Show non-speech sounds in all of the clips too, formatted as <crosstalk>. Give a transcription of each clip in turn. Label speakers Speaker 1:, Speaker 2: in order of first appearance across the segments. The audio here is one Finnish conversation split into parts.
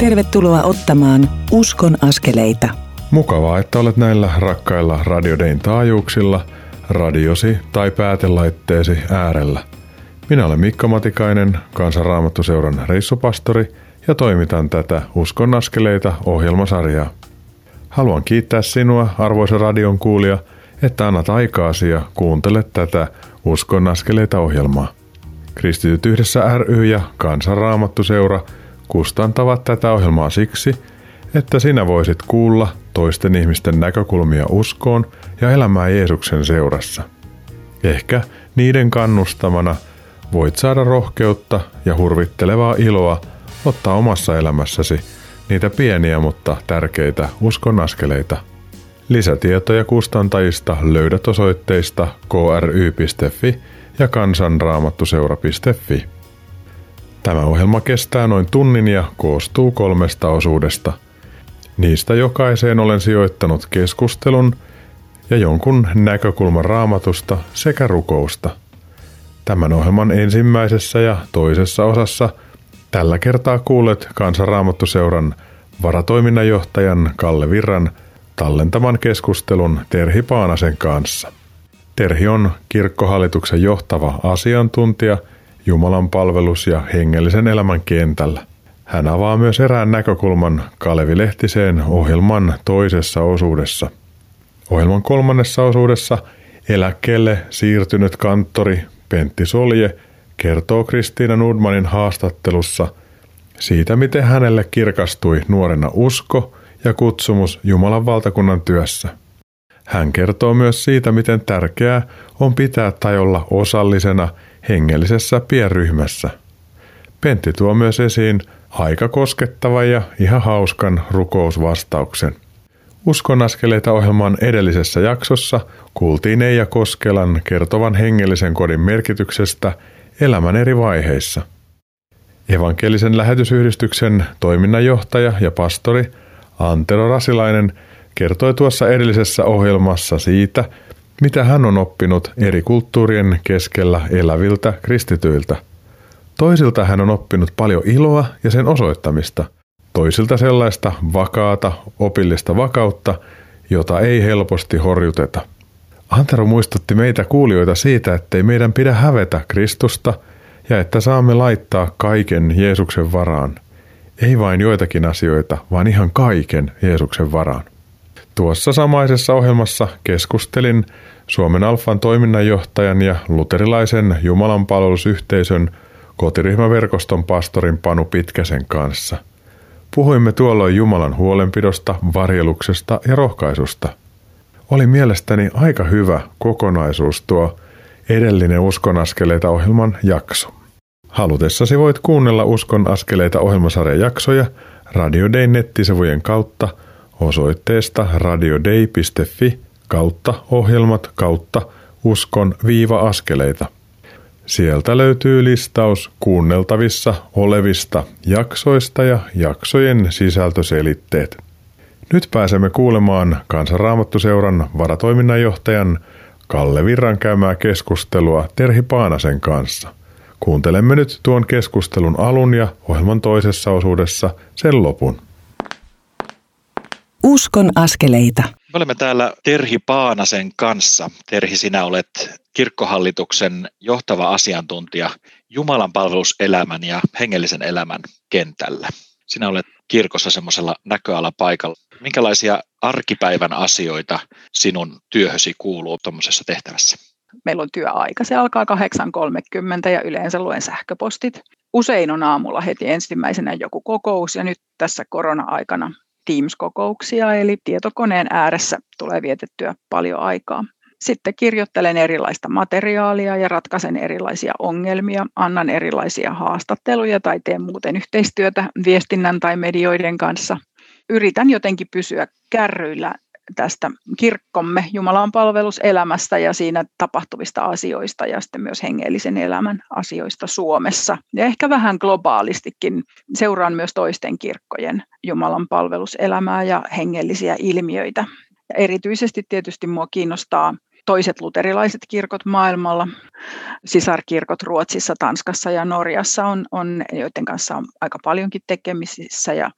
Speaker 1: Tervetuloa ottamaan Uskon askeleita.
Speaker 2: Mukavaa, että olet näillä rakkailla radiodein taajuuksilla, radiosi tai päätelaitteesi äärellä. Minä olen Mikko Matikainen, Kansanraamattuseuran reissupastori ja toimitan tätä Uskon askeleita ohjelmasarjaa. Haluan kiittää sinua, arvoisa radion kuulija, että annat aikaasi ja kuuntelet tätä Uskon askeleita ohjelmaa. Kristityt yhdessä ry ja Kansanraamattuseura kustantavat tätä ohjelmaa siksi, että sinä voisit kuulla toisten ihmisten näkökulmia uskoon ja elämään Jeesuksen seurassa. Ehkä niiden kannustamana voit saada rohkeutta ja hurvittelevaa iloa ottaa omassa elämässäsi niitä pieniä mutta tärkeitä uskon askeleita. Lisätietoja kustantajista löydät osoitteista kry.fi ja kansanraamattuseura.fi. Tämä ohjelma kestää noin tunnin ja koostuu kolmesta osuudesta. Niistä jokaiseen olen sijoittanut keskustelun ja jonkun näkökulman raamatusta sekä rukousta. Tämän ohjelman ensimmäisessä ja toisessa osassa tällä kertaa kuulet Kansanraamattuseuran varatoiminnanjohtajan Kalle Virran tallentaman keskustelun Terhi Paanasen kanssa. Terhi on kirkkohallituksen johtava asiantuntija Jumalan palvelus- ja hengellisen elämän kentällä. Hän avaa myös erään näkökulman Kalevi Lehtiseen ohjelman toisessa osuudessa. Ohjelman kolmannessa osuudessa eläkkeelle siirtynyt kanttori Pentti Solje kertoo Kristiina Nudmanin haastattelussa siitä, miten hänelle kirkastui nuorena usko ja kutsumus Jumalan valtakunnan työssä. Hän kertoo myös siitä, miten tärkeää on pitää tai olla osallisena hengellisessä pienryhmässä. Pentti tuo myös esiin aika koskettava ja ihan hauskan rukousvastauksen. Uskon askeleita ohjelman edellisessä jaksossa kuultiin Eija Koskelan kertovan hengellisen kodin merkityksestä elämän eri vaiheissa. Evankelisen lähetysyhdistyksen toiminnanjohtaja ja pastori Antero Rasilainen kertoi tuossa edellisessä ohjelmassa siitä, mitä hän on oppinut eri kulttuurien keskellä eläviltä kristityiltä. Toisilta hän on oppinut paljon iloa ja sen osoittamista, toisilta sellaista vakaata, opillista vakautta, jota ei helposti horjuteta. Antero muistutti meitä kuulijoita siitä, ettei meidän pidä hävetä Kristusta ja että saamme laittaa kaiken Jeesuksen varaan. Ei vain joitakin asioita, vaan ihan kaiken Jeesuksen varaan. Tuossa samaisessa ohjelmassa keskustelin Suomen Alfan toiminnanjohtajan ja luterilaisen Jumalanpalvelusyhteisön kotiryhmäverkoston pastorin Panu Pitkäsen kanssa. Puhuimme tuolloin Jumalan huolenpidosta, varjeluksesta ja rohkaisusta. Oli mielestäni aika hyvä kokonaisuus tuo edellinen Uskon askeleita ohjelman jakso. Halutessasi voit kuunnella Uskon askeleita ohjelmasarjan jaksoja Radio Day nettisivujen kautta – osoitteesta radiodei.fi kautta ohjelmat kautta uskon viiva-askeleita. Sieltä löytyy listaus kuunneltavissa olevista jaksoista ja jaksojen sisältöselitteet. Nyt pääsemme kuulemaan Kansanraamattuseuran varatoiminnanjohtajan Kalle Virran käymää keskustelua Terhi Paanasen kanssa. Kuuntelemme nyt tuon keskustelun alun ja ohjelman toisessa osuudessa sen lopun.
Speaker 1: Uskon askeleita.
Speaker 3: Me olemme täällä Terhi Paanasen kanssa. Terhi, sinä olet kirkkohallituksen johtava asiantuntija Jumalan palveluselämän ja hengellisen elämän kentällä. Sinä olet kirkossa semmoisella näköalapaikalla. Minkälaisia arkipäivän asioita sinun työhösi kuuluu tuommoisessa tehtävässä?
Speaker 4: Meillä on työaika. Se alkaa 8.30 ja yleensä luen sähköpostit. Usein on aamulla heti ensimmäisenä joku kokous ja nyt tässä korona-aikana Teams-kokouksia, eli tietokoneen ääressä tulee vietettyä paljon aikaa. Sitten kirjoittelen erilaista materiaalia ja ratkaisen erilaisia ongelmia, annan erilaisia haastatteluja tai teen muuten yhteistyötä viestinnän tai medioiden kanssa. Yritän jotenkin pysyä kärryillä tästä kirkkomme Jumalan palveluselämästä ja siinä tapahtuvista asioista ja sitten myös hengellisen elämän asioista Suomessa. Ja ehkä vähän globaalistikin seuraan myös toisten kirkkojen Jumalan palveluselämää ja hengellisiä ilmiöitä. Ja erityisesti tietysti mua kiinnostaa toiset luterilaiset kirkot maailmalla. Sisarkirkot Ruotsissa, Tanskassa ja Norjassa on, on joiden kanssa on aika paljonkin tekemisissä ja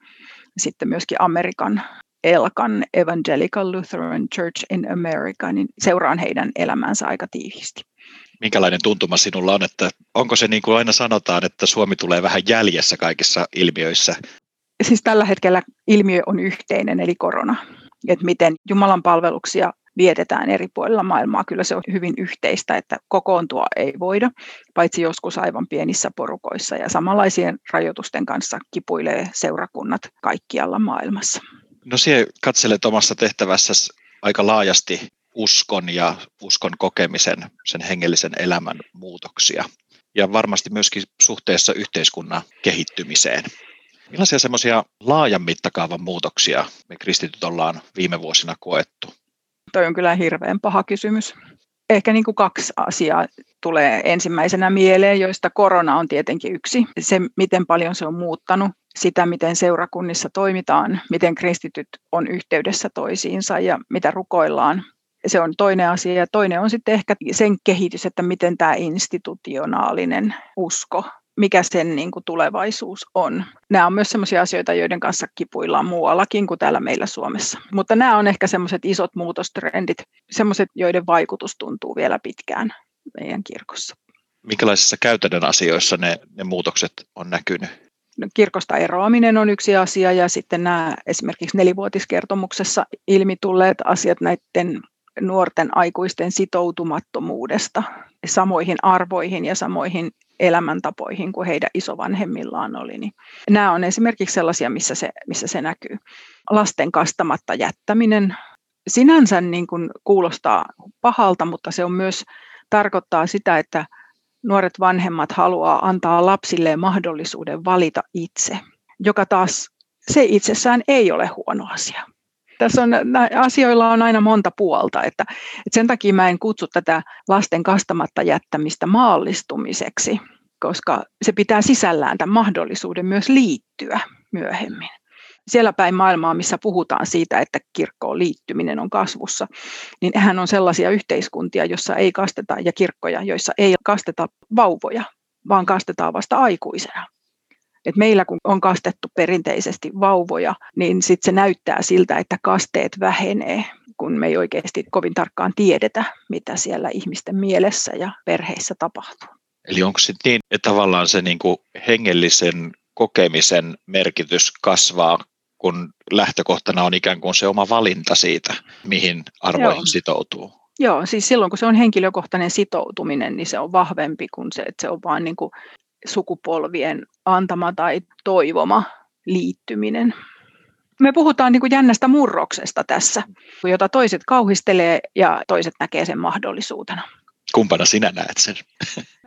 Speaker 4: sitten myöskin Amerikan Elkan Evangelical Lutheran Church in America, niin seuraan heidän elämänsä aika tiiviisti.
Speaker 3: Minkälainen tuntuma sinulla on, että onko se niin kuin aina sanotaan, että Suomi tulee vähän jäljessä kaikissa ilmiöissä?
Speaker 4: Siis tällä hetkellä ilmiö on yhteinen, eli korona. Että miten Jumalan palveluksia vietetään eri puolilla maailmaa. Kyllä se on hyvin yhteistä, että kokoontua ei voida, paitsi joskus aivan pienissä porukoissa. Ja samanlaisien rajoitusten kanssa kipuilee seurakunnat kaikkialla maailmassa.
Speaker 3: No siellä katselet omassa tehtävässä aika laajasti uskon ja uskon kokemisen, sen hengellisen elämän muutoksia ja varmasti myöskin suhteessa yhteiskunnan kehittymiseen. Millaisia semmoisia laajan mittakaavan muutoksia me kristityt ollaan viime vuosina koettu?
Speaker 4: Toi on kyllä hirveän paha kysymys. Ehkä niin kuin kaksi asiaa tulee ensimmäisenä mieleen, joista korona on tietenkin yksi. Se, miten paljon se on muuttanut sitä, miten seurakunnissa toimitaan, miten kristityt on yhteydessä toisiinsa ja mitä rukoillaan. Se on toinen asia. Ja toinen on sitten ehkä sen kehitys, että miten tämä institutionaalinen usko, mikä sen niin kuin tulevaisuus on. Nämä on myös sellaisia asioita, joiden kanssa kipuillaan muuallakin kuin täällä meillä Suomessa. Mutta nämä on ehkä sellaiset isot muutostrendit, sellaiset, joiden vaikutus tuntuu vielä pitkään meidän kirkossa.
Speaker 3: Minkälaisissa käytännön asioissa ne, ne muutokset on näkynyt?
Speaker 4: Kirkosta eroaminen on yksi asia ja sitten nämä esimerkiksi nelivuotiskertomuksessa ilmi tulleet asiat näiden nuorten aikuisten sitoutumattomuudesta samoihin arvoihin ja samoihin elämäntapoihin kuin heidän isovanhemmillaan oli. Niin nämä on esimerkiksi sellaisia, missä se, missä se näkyy. Lasten kastamatta jättäminen sinänsä niin kuin kuulostaa pahalta, mutta se on myös tarkoittaa sitä, että nuoret vanhemmat haluaa antaa lapsilleen mahdollisuuden valita itse, joka taas se itsessään ei ole huono asia. Tässä on, asioilla on aina monta puolta, että, että sen takia mä en kutsu tätä lasten kastamatta jättämistä maallistumiseksi, koska se pitää sisällään tämän mahdollisuuden myös liittyä myöhemmin siellä päin maailmaa, missä puhutaan siitä, että kirkkoon liittyminen on kasvussa, niin hän on sellaisia yhteiskuntia, joissa ei kasteta, ja kirkkoja, joissa ei kasteta vauvoja, vaan kastetaan vasta aikuisena. Et meillä kun on kastettu perinteisesti vauvoja, niin sitten se näyttää siltä, että kasteet vähenee, kun me ei oikeasti kovin tarkkaan tiedetä, mitä siellä ihmisten mielessä ja perheissä tapahtuu.
Speaker 3: Eli onko se niin, että tavallaan se niin kuin hengellisen kokemisen merkitys kasvaa kun lähtökohtana on ikään kuin se oma valinta siitä, mihin arvoihin Joo. sitoutuu.
Speaker 4: Joo, siis silloin kun se on henkilökohtainen sitoutuminen, niin se on vahvempi kuin se, että se on vain niin kuin sukupolvien antama tai toivoma liittyminen. Me puhutaan niin kuin jännästä murroksesta tässä, jota toiset kauhistelee ja toiset näkee sen mahdollisuutena.
Speaker 3: Kumpana sinä näet sen?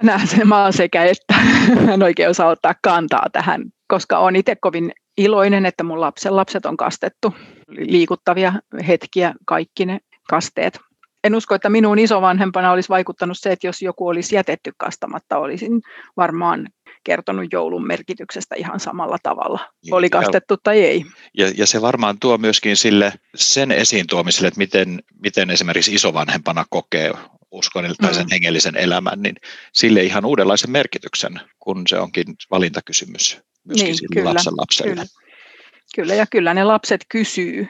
Speaker 4: Näen sen, mä sekä että. en oikein osaa ottaa kantaa tähän, koska olen itse kovin iloinen, että mun lapsen lapset on kastettu. Liikuttavia hetkiä, kaikki ne kasteet. En usko, että minun isovanhempana olisi vaikuttanut se, että jos joku olisi jätetty kastamatta, olisin varmaan kertonut joulun merkityksestä ihan samalla tavalla, oli kastettu tai ei.
Speaker 3: Ja, ja se varmaan tuo myöskin sille sen esiin tuomiselle, että miten, miten esimerkiksi isovanhempana kokee uskon tai sen mm. hengellisen elämän, niin sille ihan uudenlaisen merkityksen, kun se onkin valintakysymys myöskin niin, kyllä, lapsen lapselle.
Speaker 4: Kyllä. kyllä, ja kyllä ne lapset kysyy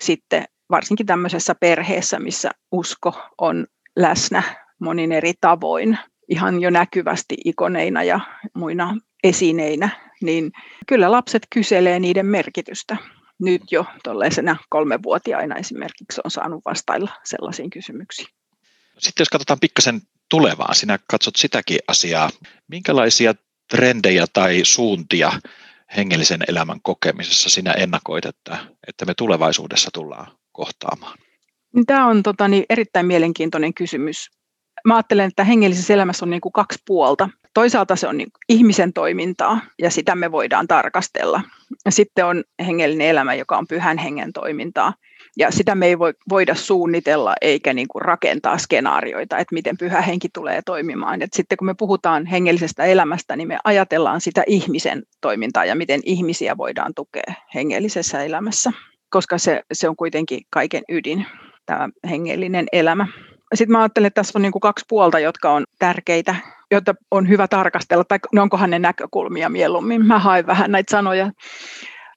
Speaker 4: sitten, varsinkin tämmöisessä perheessä, missä usko on läsnä monin eri tavoin, ihan jo näkyvästi ikoneina ja muina esineinä, niin kyllä lapset kyselee niiden merkitystä. Nyt jo tuollaisena kolmevuotiaina esimerkiksi on saanut vastailla sellaisiin kysymyksiin.
Speaker 3: Sitten jos katsotaan pikkasen tulevaa, sinä katsot sitäkin asiaa. Minkälaisia trendejä tai suuntia hengellisen elämän kokemisessa sinä ennakoit, että, että me tulevaisuudessa tullaan kohtaamaan?
Speaker 4: Tämä on tota, niin, erittäin mielenkiintoinen kysymys. Mä ajattelen, että hengellisessä elämässä on niin kuin kaksi puolta. Toisaalta se on niin ihmisen toimintaa ja sitä me voidaan tarkastella. Sitten on hengellinen elämä, joka on pyhän hengen toimintaa. Ja sitä me ei voi, voida suunnitella eikä niin kuin rakentaa skenaarioita, että miten pyhä henki tulee toimimaan. Et sitten kun me puhutaan hengellisestä elämästä, niin me ajatellaan sitä ihmisen toimintaa ja miten ihmisiä voidaan tukea hengellisessä elämässä, koska se, se on kuitenkin kaiken ydin, tämä hengellinen elämä. Sitten mä ajattelen, että tässä on niin kuin kaksi puolta, jotka on tärkeitä, joita on hyvä tarkastella, tai onkohan ne näkökulmia mieluummin. Mä haen vähän näitä sanoja.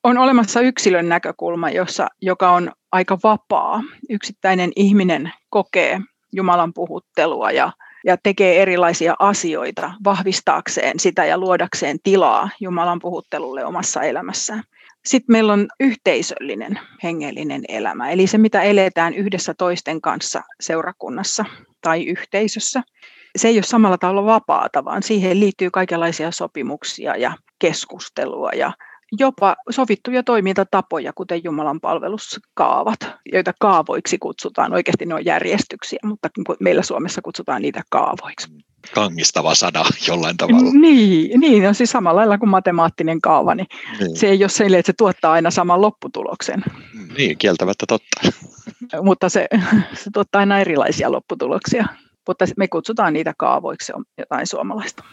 Speaker 4: On olemassa yksilön näkökulma, jossa, joka on aika vapaa. Yksittäinen ihminen kokee Jumalan puhuttelua ja, ja tekee erilaisia asioita vahvistaakseen sitä ja luodakseen tilaa Jumalan puhuttelulle omassa elämässään. Sitten meillä on yhteisöllinen hengellinen elämä, eli se mitä eletään yhdessä toisten kanssa seurakunnassa tai yhteisössä. Se ei ole samalla tavalla vapaata, vaan siihen liittyy kaikenlaisia sopimuksia ja keskustelua ja jopa sovittuja toimintatapoja, kuten Jumalan palveluskaavat, joita kaavoiksi kutsutaan. Oikeasti ne on järjestyksiä, mutta meillä Suomessa kutsutaan niitä kaavoiksi.
Speaker 3: Kangistava sana jollain tavalla.
Speaker 4: Niin, niin on siis samalla lailla kuin matemaattinen kaava, niin, niin. se ei ole se, että se tuottaa aina saman lopputuloksen.
Speaker 3: Niin, kieltämättä totta. <laughs>
Speaker 4: mutta se, se tuottaa aina erilaisia lopputuloksia. Mutta me kutsutaan niitä kaavoiksi, se on jotain suomalaista.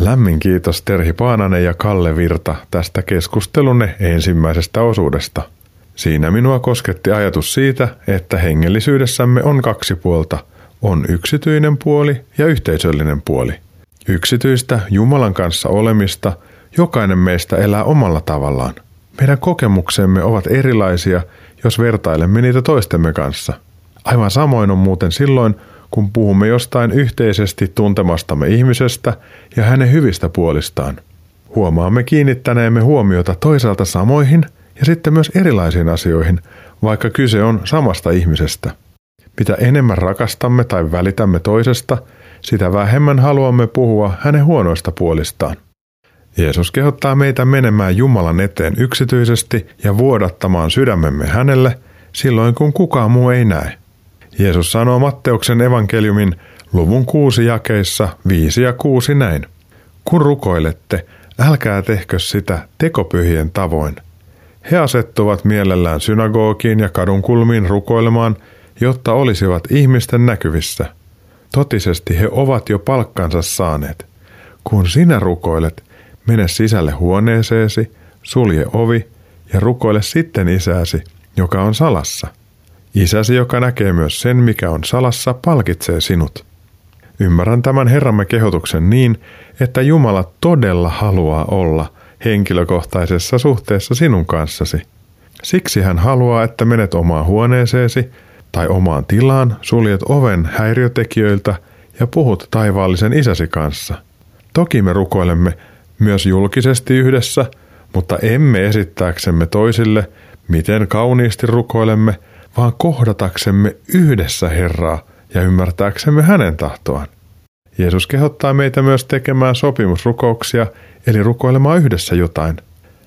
Speaker 2: Lämmin kiitos Terhi Paananen ja Kalle Virta tästä keskustelunne ensimmäisestä osuudesta. Siinä minua kosketti ajatus siitä, että hengellisyydessämme on kaksi puolta, on yksityinen puoli ja yhteisöllinen puoli. Yksityistä Jumalan kanssa olemista jokainen meistä elää omalla tavallaan. Meidän kokemuksemme ovat erilaisia, jos vertailemme niitä toistemme kanssa. Aivan samoin on muuten silloin, kun puhumme jostain yhteisesti tuntemastamme ihmisestä ja hänen hyvistä puolistaan. Huomaamme kiinnittäneemme huomiota toisaalta samoihin ja sitten myös erilaisiin asioihin, vaikka kyse on samasta ihmisestä. Mitä enemmän rakastamme tai välitämme toisesta, sitä vähemmän haluamme puhua hänen huonoista puolistaan. Jeesus kehottaa meitä menemään Jumalan eteen yksityisesti ja vuodattamaan sydämemme hänelle silloin, kun kukaan muu ei näe. Jeesus sanoo Matteuksen evankeliumin luvun kuusi jakeissa viisi ja kuusi näin. Kun rukoilette, älkää tehkö sitä tekopyhien tavoin. He asettuvat mielellään synagogiin ja kadunkulmiin rukoilemaan, jotta olisivat ihmisten näkyvissä. Totisesti he ovat jo palkkansa saaneet. Kun sinä rukoilet, mene sisälle huoneeseesi, sulje ovi ja rukoile sitten isäsi, joka on salassa – Isäsi, joka näkee myös sen, mikä on salassa, palkitsee sinut. Ymmärrän tämän Herramme kehotuksen niin, että Jumala todella haluaa olla henkilökohtaisessa suhteessa sinun kanssasi. Siksi hän haluaa, että menet omaan huoneeseesi tai omaan tilaan, suljet oven häiriötekijöiltä ja puhut taivaallisen isäsi kanssa. Toki me rukoilemme myös julkisesti yhdessä, mutta emme esittääksemme toisille, miten kauniisti rukoilemme – vaan kohdataksemme yhdessä Herraa ja ymmärtääksemme hänen tahtoaan. Jeesus kehottaa meitä myös tekemään sopimusrukouksia, eli rukoilemaan yhdessä jotain.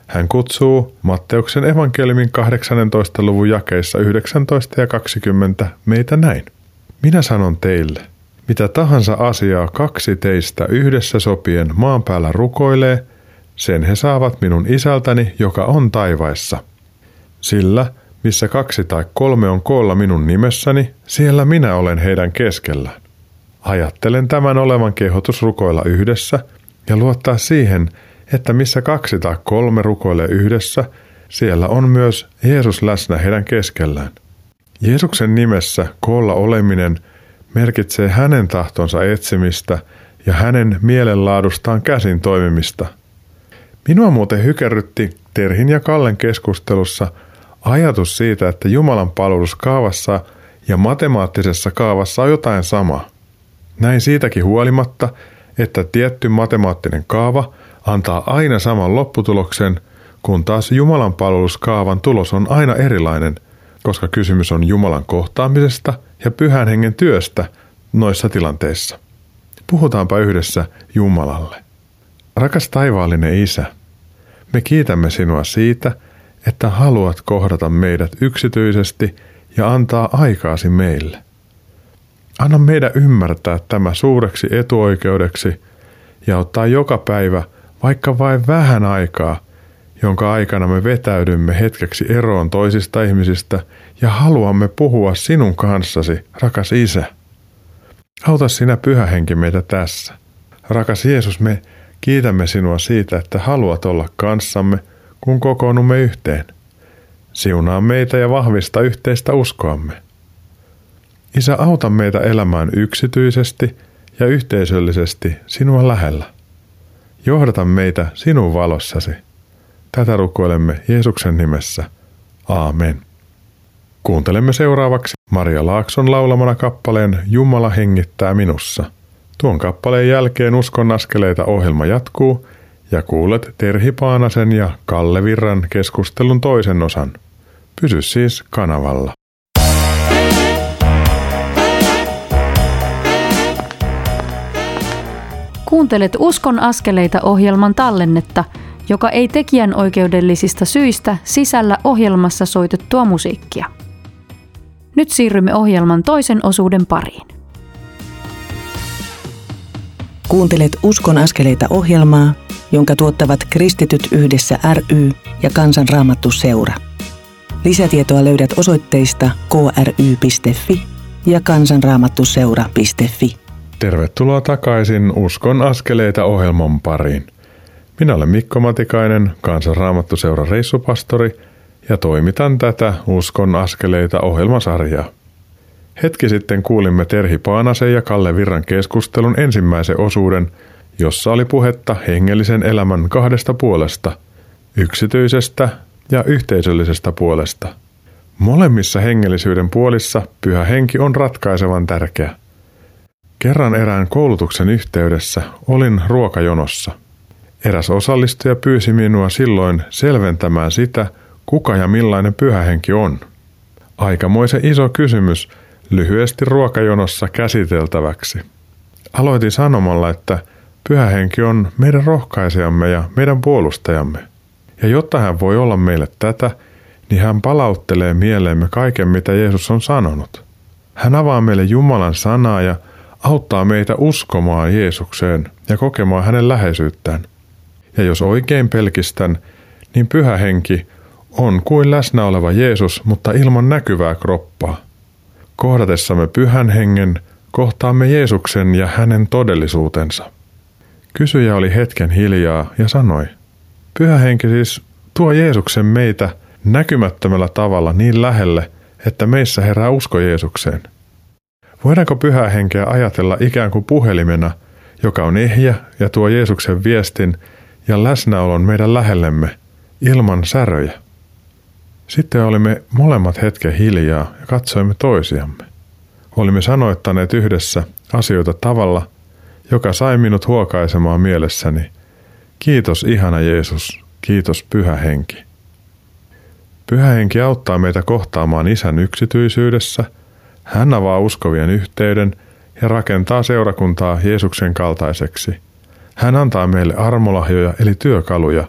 Speaker 2: Hän kutsuu Matteuksen evankeliumin 18. luvun jakeissa 19 ja 20 meitä näin. Minä sanon teille, mitä tahansa asiaa kaksi teistä yhdessä sopien maan päällä rukoilee, sen he saavat minun isältäni, joka on taivaissa. Sillä missä kaksi tai kolme on koolla minun nimessäni, siellä minä olen heidän keskellään. Ajattelen tämän olevan kehotus rukoilla yhdessä ja luottaa siihen, että missä kaksi tai kolme rukoilee yhdessä, siellä on myös Jeesus läsnä heidän keskellään. Jeesuksen nimessä koolla oleminen merkitsee hänen tahtonsa etsimistä ja hänen mielenlaadustaan käsin toimimista. Minua muuten hykerrytti Terhin ja Kallen keskustelussa – Ajatus siitä, että Jumalan palvelus kaavassa ja matemaattisessa kaavassa on jotain samaa. Näin siitäkin huolimatta, että tietty matemaattinen kaava antaa aina saman lopputuloksen, kun taas Jumalan palveluskaavan tulos on aina erilainen, koska kysymys on Jumalan kohtaamisesta ja pyhän hengen työstä noissa tilanteissa. Puhutaanpa yhdessä Jumalalle. Rakas taivaallinen Isä, me kiitämme sinua siitä, että haluat kohdata meidät yksityisesti ja antaa aikaasi meille. Anna meidän ymmärtää tämä suureksi etuoikeudeksi ja ottaa joka päivä vaikka vain vähän aikaa, jonka aikana me vetäydymme hetkeksi eroon toisista ihmisistä ja haluamme puhua sinun kanssasi, rakas Isä. Auta sinä pyhä henki meitä tässä. Rakas Jeesus, me kiitämme sinua siitä, että haluat olla kanssamme – kun kokoonnumme yhteen. Siunaa meitä ja vahvista yhteistä uskoamme. Isä, auta meitä elämään yksityisesti ja yhteisöllisesti sinua lähellä. Johdata meitä sinun valossasi. Tätä rukoilemme Jeesuksen nimessä. Aamen. Kuuntelemme seuraavaksi Maria Laakson laulamana kappaleen Jumala hengittää minussa. Tuon kappaleen jälkeen Uskon askeleita ohjelma jatkuu ja kuulet Terhi Paanasen ja Kalle Virran keskustelun toisen osan. Pysy siis kanavalla.
Speaker 5: Kuuntelet Uskon askeleita ohjelman tallennetta, joka ei tekijän oikeudellisista syistä sisällä ohjelmassa soitettua musiikkia. Nyt siirrymme ohjelman toisen osuuden pariin.
Speaker 1: Kuuntelet Uskon askeleita ohjelmaa, jonka tuottavat Kristityt yhdessä ry ja Kansanraamattu seura. Lisätietoa löydät osoitteista kry.fi ja kansanraamattuseura.fi.
Speaker 2: Tervetuloa takaisin Uskon askeleita ohjelman pariin. Minä olen Mikko Matikainen, Kansanraamattuseuran reissupastori ja toimitan tätä Uskon askeleita ohjelmasarjaa. Hetki sitten kuulimme Terhi Paanasen ja Kalle Virran keskustelun ensimmäisen osuuden, jossa oli puhetta hengellisen elämän kahdesta puolesta, yksityisestä ja yhteisöllisestä puolesta. Molemmissa hengellisyyden puolissa pyhä henki on ratkaisevan tärkeä – Kerran erään koulutuksen yhteydessä olin ruokajonossa. Eräs osallistuja pyysi minua silloin selventämään sitä, kuka ja millainen pyhähenki on. Aikamoisen iso kysymys lyhyesti ruokajonossa käsiteltäväksi. Aloitin sanomalla, että pyhähenki on meidän rohkaisijamme ja meidän puolustajamme. Ja jotta hän voi olla meille tätä, niin hän palauttelee mieleemme kaiken, mitä Jeesus on sanonut. Hän avaa meille Jumalan sanaa ja auttaa meitä uskomaan Jeesukseen ja kokemaan hänen läheisyyttään. Ja jos oikein pelkistän, niin pyhä henki on kuin läsnä oleva Jeesus, mutta ilman näkyvää kroppaa. Kohdatessamme pyhän hengen kohtaamme Jeesuksen ja hänen todellisuutensa. Kysyjä oli hetken hiljaa ja sanoi, Pyhä henki siis tuo Jeesuksen meitä näkymättömällä tavalla niin lähelle, että meissä herää usko Jeesukseen. Voidaanko pyhää henkeä ajatella ikään kuin puhelimena, joka on ehjä ja tuo Jeesuksen viestin ja läsnäolon meidän lähellemme ilman säröjä? Sitten olimme molemmat hetken hiljaa ja katsoimme toisiamme. Olimme sanoittaneet yhdessä asioita tavalla, joka sai minut huokaisemaan mielessäni. Kiitos ihana Jeesus, kiitos pyhä henki. Pyhä henki auttaa meitä kohtaamaan isän yksityisyydessä – hän avaa uskovien yhteyden ja rakentaa seurakuntaa Jeesuksen kaltaiseksi. Hän antaa meille armolahjoja eli työkaluja,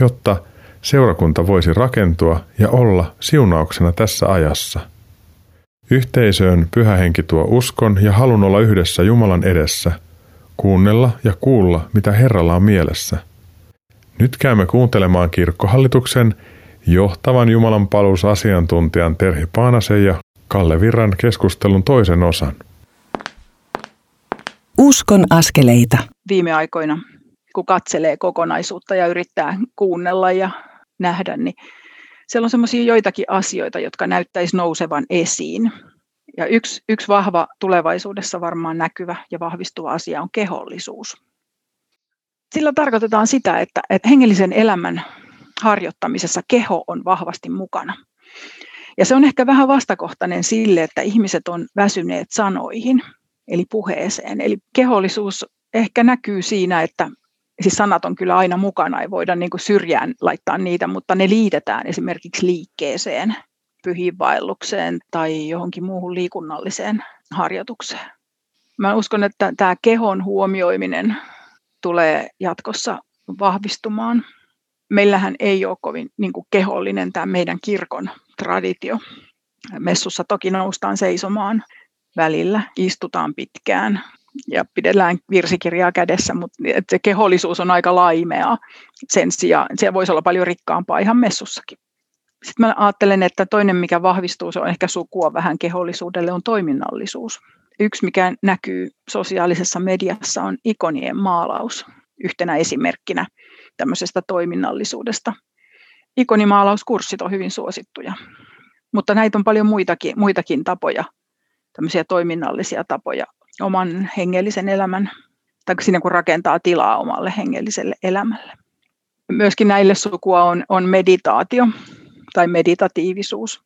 Speaker 2: jotta seurakunta voisi rakentua ja olla siunauksena tässä ajassa. Yhteisöön pyhä henki tuo uskon ja halun olla yhdessä Jumalan edessä, kuunnella ja kuulla, mitä Herralla on mielessä. Nyt käymme kuuntelemaan kirkkohallituksen johtavan Jumalan paluusasiantuntijan Terhi Paanasen ja Kalle Virran keskustelun toisen osan.
Speaker 1: Uskon askeleita.
Speaker 4: Viime aikoina, kun katselee kokonaisuutta ja yrittää kuunnella ja nähdä, niin siellä on semmoisia joitakin asioita, jotka näyttäisi nousevan esiin. Ja yksi, yksi vahva tulevaisuudessa varmaan näkyvä ja vahvistuva asia on kehollisuus. Sillä tarkoitetaan sitä, että, että hengellisen elämän harjoittamisessa keho on vahvasti mukana. Ja se on ehkä vähän vastakohtainen sille, että ihmiset on väsyneet sanoihin, eli puheeseen. Eli kehollisuus ehkä näkyy siinä, että siis sanat on kyllä aina mukana, ei voida niin kuin syrjään laittaa niitä, mutta ne liitetään esimerkiksi liikkeeseen, pyhiinvaellukseen tai johonkin muuhun liikunnalliseen harjoitukseen. Mä uskon, että tämä kehon huomioiminen tulee jatkossa vahvistumaan. Meillähän ei ole kovin niin kuin kehollinen tämä meidän kirkon traditio. Messussa toki noustaan seisomaan välillä, istutaan pitkään ja pidellään virsikirjaa kädessä, mutta se kehollisuus on aika laimeaa. Sen sijaan se voisi olla paljon rikkaampaa ihan messussakin. Sitten mä ajattelen, että toinen, mikä vahvistuu, se on ehkä sukua vähän kehollisuudelle, on toiminnallisuus. Yksi, mikä näkyy sosiaalisessa mediassa, on ikonien maalaus yhtenä esimerkkinä tämmöisestä toiminnallisuudesta ikonimaalauskurssit on hyvin suosittuja. Mutta näitä on paljon muitakin, muitakin tapoja tämmöisiä toiminnallisia tapoja oman hengellisen elämän, tai siinä kun rakentaa tilaa omalle hengelliselle elämälle. Myöskin näille sukua on, on meditaatio tai meditatiivisuus.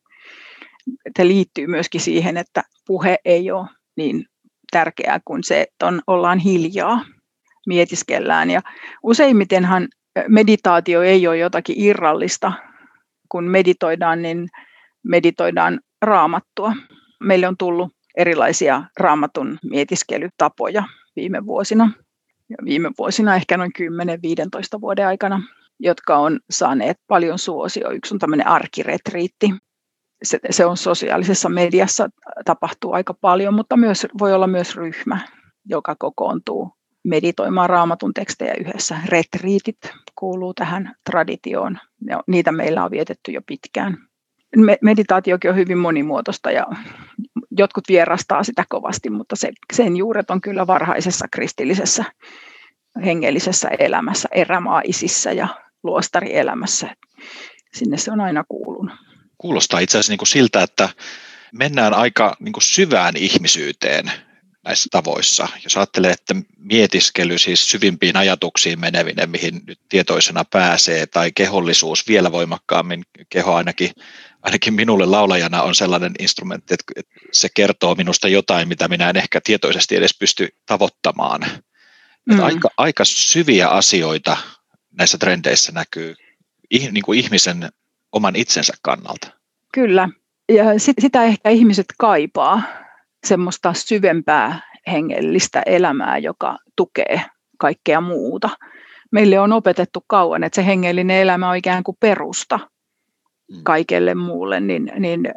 Speaker 4: Se liittyy myöskin siihen, että puhe ei ole niin tärkeää kuin se, että on, ollaan hiljaa, mietiskellään. Ja useimmitenhan meditaatio ei ole jotakin irrallista. Kun meditoidaan, niin meditoidaan raamattua. Meille on tullut erilaisia raamatun mietiskelytapoja viime vuosina. Ja viime vuosina ehkä noin 10-15 vuoden aikana, jotka on saaneet paljon suosio. Yksi on tämmöinen arkiretriitti. Se, se on sosiaalisessa mediassa, tapahtuu aika paljon, mutta myös, voi olla myös ryhmä, joka kokoontuu meditoimaan raamatun tekstejä yhdessä. Retriitit kuuluu tähän traditioon. Ja niitä meillä on vietetty jo pitkään. Meditaatiokin on hyvin monimuotoista ja jotkut vierastaa sitä kovasti, mutta se, sen juuret on kyllä varhaisessa kristillisessä hengellisessä elämässä, erämaaisissa ja luostarielämässä. Sinne se on aina kuulunut.
Speaker 3: Kuulostaa itse asiassa niin kuin siltä, että mennään aika niin kuin syvään ihmisyyteen näissä tavoissa. Jos ajattelee, että mietiskely siis syvimpiin ajatuksiin menevinen, mihin nyt tietoisena pääsee, tai kehollisuus vielä voimakkaammin, keho ainakin, ainakin minulle laulajana on sellainen instrumentti, että se kertoo minusta jotain, mitä minä en ehkä tietoisesti edes pysty tavoittamaan. Mm. aika, aika syviä asioita näissä trendeissä näkyy niin kuin ihmisen oman itsensä kannalta.
Speaker 4: Kyllä, ja sitä ehkä ihmiset kaipaa semmoista syvempää hengellistä elämää, joka tukee kaikkea muuta. Meille on opetettu kauan, että se hengellinen elämä on ikään kuin perusta mm. kaikelle muulle, niin, niin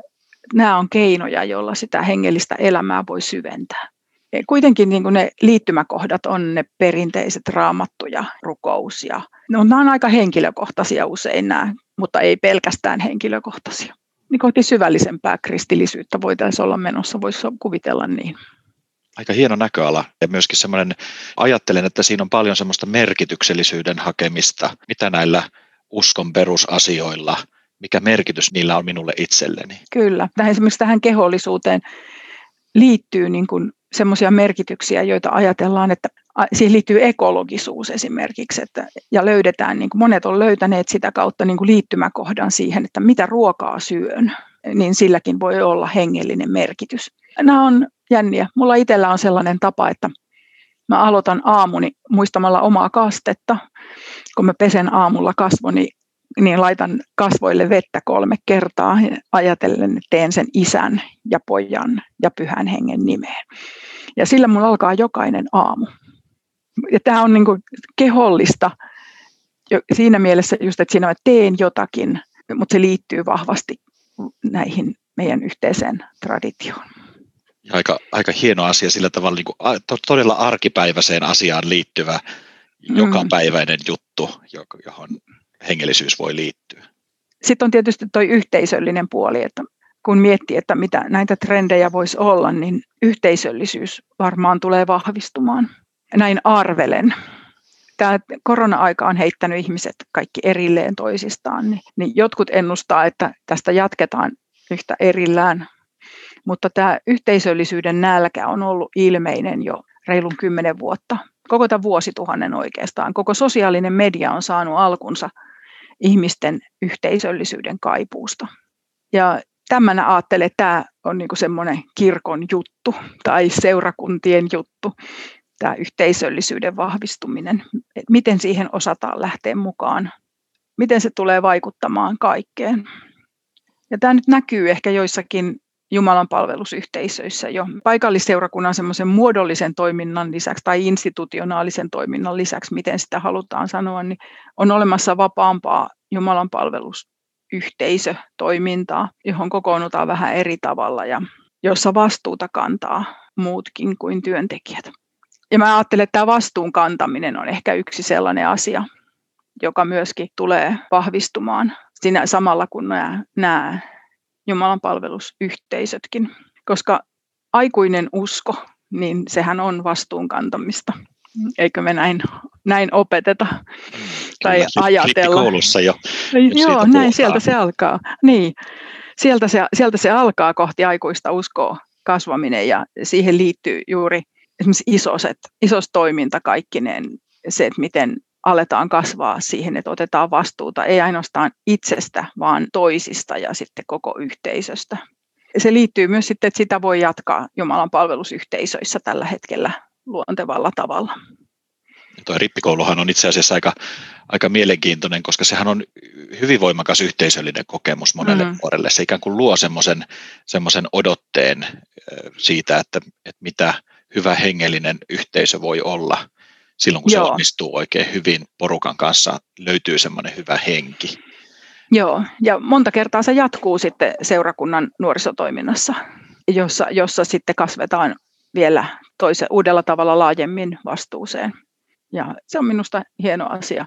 Speaker 4: nämä on keinoja, joilla sitä hengellistä elämää voi syventää. Kuitenkin niin ne liittymäkohdat on ne perinteiset raamattu ja rukous. Ja, no, nämä on aika henkilökohtaisia usein nämä, mutta ei pelkästään henkilökohtaisia niin kohti syvällisempää kristillisyyttä voitaisiin olla menossa, voisi kuvitella niin.
Speaker 3: Aika hieno näköala ja myöskin semmoinen, ajattelen, että siinä on paljon semmoista merkityksellisyyden hakemista, mitä näillä uskon perusasioilla, mikä merkitys niillä on minulle itselleni.
Speaker 4: Kyllä, tähän esimerkiksi tähän kehollisuuteen liittyy niin kuin semmoisia merkityksiä, joita ajatellaan, että siihen liittyy ekologisuus esimerkiksi, että, ja löydetään, niin kuin monet on löytäneet sitä kautta niin kuin liittymäkohdan siihen, että mitä ruokaa syön, niin silläkin voi olla hengellinen merkitys. Nämä on jänniä. Mulla itsellä on sellainen tapa, että mä aloitan aamuni muistamalla omaa kastetta. Kun mä pesen aamulla kasvoni, niin laitan kasvoille vettä kolme kertaa ajatellen, että teen sen isän ja pojan ja pyhän hengen nimeen. Ja sillä mulla alkaa jokainen aamu. Ja tämä on niin kuin kehollista siinä mielessä just, että siinä mä teen jotakin, mutta se liittyy vahvasti näihin meidän yhteiseen traditioon.
Speaker 3: Aika, aika hieno asia sillä tavalla, niin kuin, todella arkipäiväiseen asiaan liittyvä mm. jokapäiväinen juttu, johon hengellisyys voi liittyä.
Speaker 4: Sitten on tietysti tuo yhteisöllinen puoli, että kun miettii, että mitä näitä trendejä voisi olla, niin yhteisöllisyys varmaan tulee vahvistumaan. Näin arvelen. Tämä korona-aika on heittänyt ihmiset kaikki erilleen toisistaan, niin, niin jotkut ennustaa, että tästä jatketaan yhtä erillään, mutta tämä yhteisöllisyyden nälkä on ollut ilmeinen jo reilun kymmenen vuotta, koko tämän vuosituhannen oikeastaan. Koko sosiaalinen media on saanut alkunsa ihmisten yhteisöllisyyden kaipuusta. Ja tämän ajattelen, että tämä on niin semmoinen kirkon juttu tai seurakuntien juttu, tämä yhteisöllisyyden vahvistuminen. Että miten siihen osataan lähteä mukaan, miten se tulee vaikuttamaan kaikkeen. Ja tämä nyt näkyy ehkä joissakin Jumalan palvelusyhteisöissä jo paikallisseurakunnan semmoisen muodollisen toiminnan lisäksi tai institutionaalisen toiminnan lisäksi, miten sitä halutaan sanoa, niin on olemassa vapaampaa Jumalan palvelus yhteisötoimintaa, johon kokoonnutaan vähän eri tavalla ja jossa vastuuta kantaa muutkin kuin työntekijät. Ja mä ajattelen, että tämä vastuun kantaminen on ehkä yksi sellainen asia, joka myöskin tulee vahvistumaan siinä samalla kun nämä, nämä Jumalan palvelusyhteisötkin, koska aikuinen usko, niin sehän on vastuun kantamista. Eikö me näin, näin opeteta mm, tai Kyllä, ajatella?
Speaker 3: koulussa jo.
Speaker 4: Joo, näin sieltä se alkaa. Niin. Sieltä se, sieltä se alkaa kohti aikuista uskoa kasvaminen ja siihen liittyy juuri esimerkiksi isoset, isos toiminta kaikkineen, se, että miten aletaan kasvaa siihen, että otetaan vastuuta ei ainoastaan itsestä, vaan toisista ja sitten koko yhteisöstä. Se liittyy myös sitten, että sitä voi jatkaa Jumalan palvelusyhteisöissä tällä hetkellä luontevalla tavalla.
Speaker 3: Tuo rippikouluhan on itse asiassa aika, aika mielenkiintoinen, koska sehän on hyvin voimakas yhteisöllinen kokemus monelle mm. nuorelle. Se ikään kuin luo semmoisen, semmoisen odotteen siitä, että, että mitä hyvä hengellinen yhteisö voi olla silloin, kun Joo. se onnistuu oikein hyvin porukan kanssa, löytyy semmoinen hyvä henki.
Speaker 4: Joo, ja monta kertaa se jatkuu sitten seurakunnan nuorisotoiminnassa, jossa, jossa sitten kasvetaan vielä toisen, uudella tavalla laajemmin vastuuseen. Ja se on minusta hieno asia.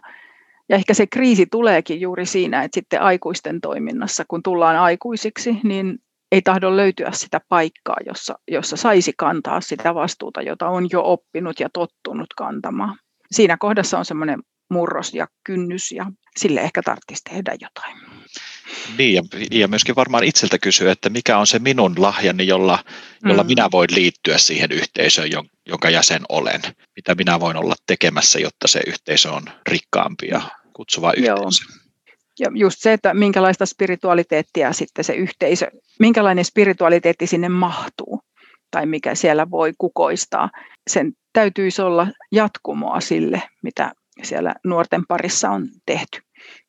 Speaker 4: Ja ehkä se kriisi tuleekin juuri siinä, että sitten aikuisten toiminnassa, kun tullaan aikuisiksi, niin ei tahdo löytyä sitä paikkaa, jossa, jossa saisi kantaa sitä vastuuta, jota on jo oppinut ja tottunut kantamaan. Siinä kohdassa on semmoinen murros ja kynnys ja sille ehkä tarvitsisi tehdä jotain.
Speaker 3: Niin, ja, ja myöskin varmaan itseltä kysyä, että mikä on se minun lahjani, jolla, jolla mm. minä voin liittyä siihen yhteisöön, jonka jäsen olen. Mitä minä voin olla tekemässä, jotta se yhteisö on rikkaampi ja kutsuva yhteisö. Joo.
Speaker 4: Ja just se, että minkälaista spiritualiteettia sitten se yhteisö, minkälainen spiritualiteetti sinne mahtuu tai mikä siellä voi kukoistaa, sen täytyisi olla jatkumoa sille, mitä siellä nuorten parissa on tehty,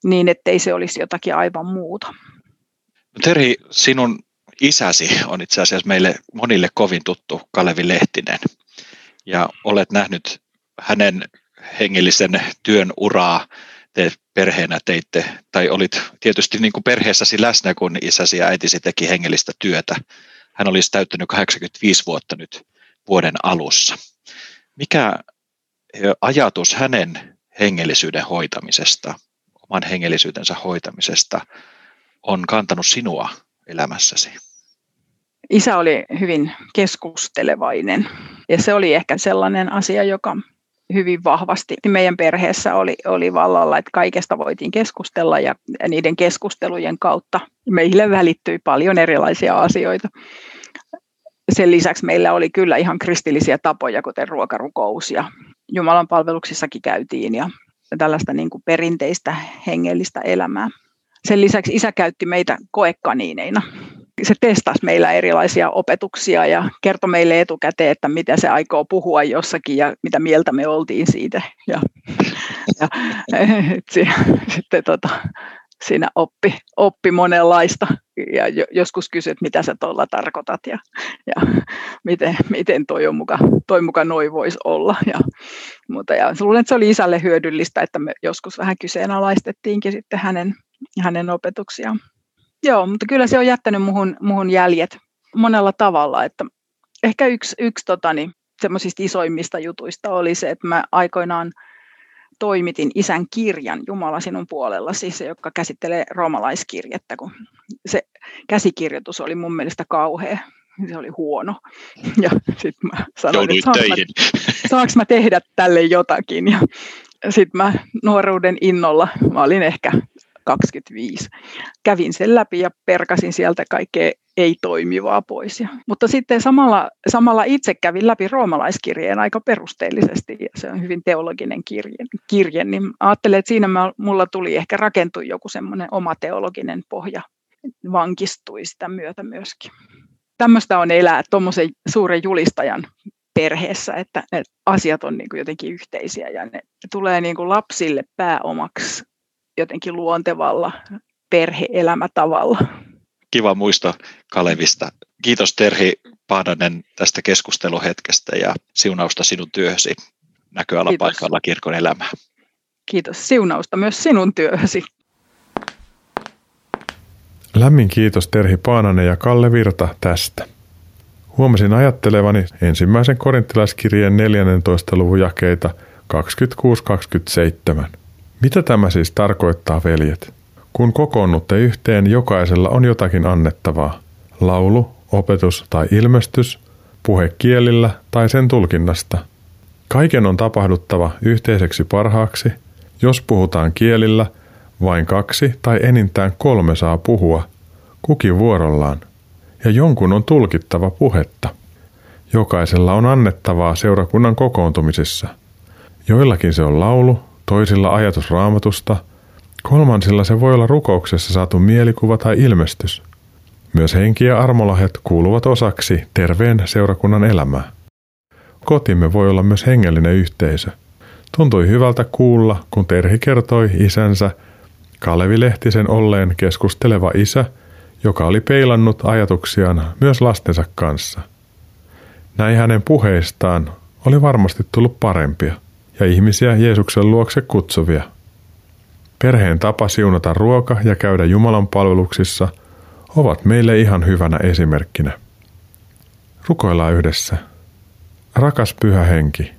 Speaker 4: niin ettei se olisi jotakin aivan muuta.
Speaker 3: Terhi, sinun isäsi on itse asiassa meille monille kovin tuttu Kalevi Lehtinen, ja olet nähnyt hänen hengellisen työn uraa te perheenä teitte, tai olit tietysti niin kuin perheessäsi läsnä, kun isäsi ja äitisi teki hengellistä työtä. Hän olisi täyttänyt 85 vuotta nyt vuoden alussa. Mikä ajatus hänen hengellisyyden hoitamisesta, oman hengellisyytensä hoitamisesta on kantanut sinua elämässäsi?
Speaker 4: Isä oli hyvin keskustelevainen ja se oli ehkä sellainen asia, joka hyvin vahvasti meidän perheessä oli, oli vallalla, että kaikesta voitiin keskustella ja niiden keskustelujen kautta meille välittyi paljon erilaisia asioita. Sen lisäksi meillä oli kyllä ihan kristillisiä tapoja, kuten ruokarukous ja Jumalan palveluksissakin käytiin ja tällaista niin kuin perinteistä hengellistä elämää. Sen lisäksi isä käytti meitä koekaniineina se testasi meillä erilaisia opetuksia ja kertoi meille etukäteen, että mitä se aikoo puhua jossakin ja mitä mieltä me oltiin siitä. Ja, ja sitten tota, siinä oppi, oppi monenlaista ja joskus kysyi, että mitä sä tuolla tarkoitat ja, ja miten, miten toi, on muka, toi muka noin voisi olla. Ja, mutta ja luulen, että se oli isälle hyödyllistä, että me joskus vähän kyseenalaistettiinkin sitten hänen, hänen opetuksiaan. Joo, mutta kyllä se on jättänyt muhun, muhun jäljet monella tavalla. Että ehkä yksi, yksi totani, semmoisista isoimmista jutuista oli se, että mä aikoinaan toimitin isän kirjan Jumala sinun puolella, siis se, joka käsittelee roomalaiskirjettä, kun se käsikirjoitus oli mun mielestä kauhea. Se oli huono. <laughs> Ja sitten mä sanoin, että saanko mä, <laughs> saanko mä tehdä tälle jotakin. Ja sitten mä nuoruuden innolla, mä olin ehkä 25. Kävin sen läpi ja perkasin sieltä kaikkea ei-toimivaa pois. Mutta sitten samalla, samalla itse kävin läpi roomalaiskirjeen aika perusteellisesti, ja se on hyvin teologinen kirje, kirje niin ajattelin, että siinä mulla tuli ehkä rakentui joku semmoinen oma teologinen pohja, vankistui sitä myötä myöskin. Tämmöistä on elää tuommoisen suuren julistajan perheessä, että ne asiat on niin kuin jotenkin yhteisiä ja ne tulee niin kuin lapsille pääomaksi jotenkin luontevalla perheelämätavalla.
Speaker 3: Kiva muisto Kalevista. Kiitos Terhi Paananen tästä keskusteluhetkestä ja siunausta sinun työhösi näköalapaikalla kirkon elämää.
Speaker 4: Kiitos siunausta myös sinun työhösi.
Speaker 2: Lämmin kiitos Terhi Paananen ja Kalle Virta tästä. Huomasin ajattelevani ensimmäisen korintilaiskirjeen 14. luvun jakeita 26-27. Mitä tämä siis tarkoittaa, veljet? Kun kokoonnutte yhteen, jokaisella on jotakin annettavaa. Laulu, opetus tai ilmestys, puhe kielillä tai sen tulkinnasta. Kaiken on tapahduttava yhteiseksi parhaaksi. Jos puhutaan kielillä, vain kaksi tai enintään kolme saa puhua, kukin vuorollaan. ja jonkun on tulkittava puhetta. Jokaisella on annettavaa seurakunnan kokoontumisissa. Joillakin se on laulu, toisilla ajatus raamatusta, kolmansilla se voi olla rukouksessa saatu mielikuva tai ilmestys. Myös henki ja armolahjat kuuluvat osaksi terveen seurakunnan elämää. Kotimme voi olla myös hengellinen yhteisö. Tuntui hyvältä kuulla, kun Terhi kertoi isänsä Kalevi Lehtisen olleen keskusteleva isä, joka oli peilannut ajatuksiaan myös lastensa kanssa. Näin hänen puheistaan oli varmasti tullut parempia ja ihmisiä Jeesuksen luokse kutsuvia. Perheen tapa siunata ruoka ja käydä Jumalan palveluksissa ovat meille ihan hyvänä esimerkkinä. Rukoillaan yhdessä. Rakas pyhä henki,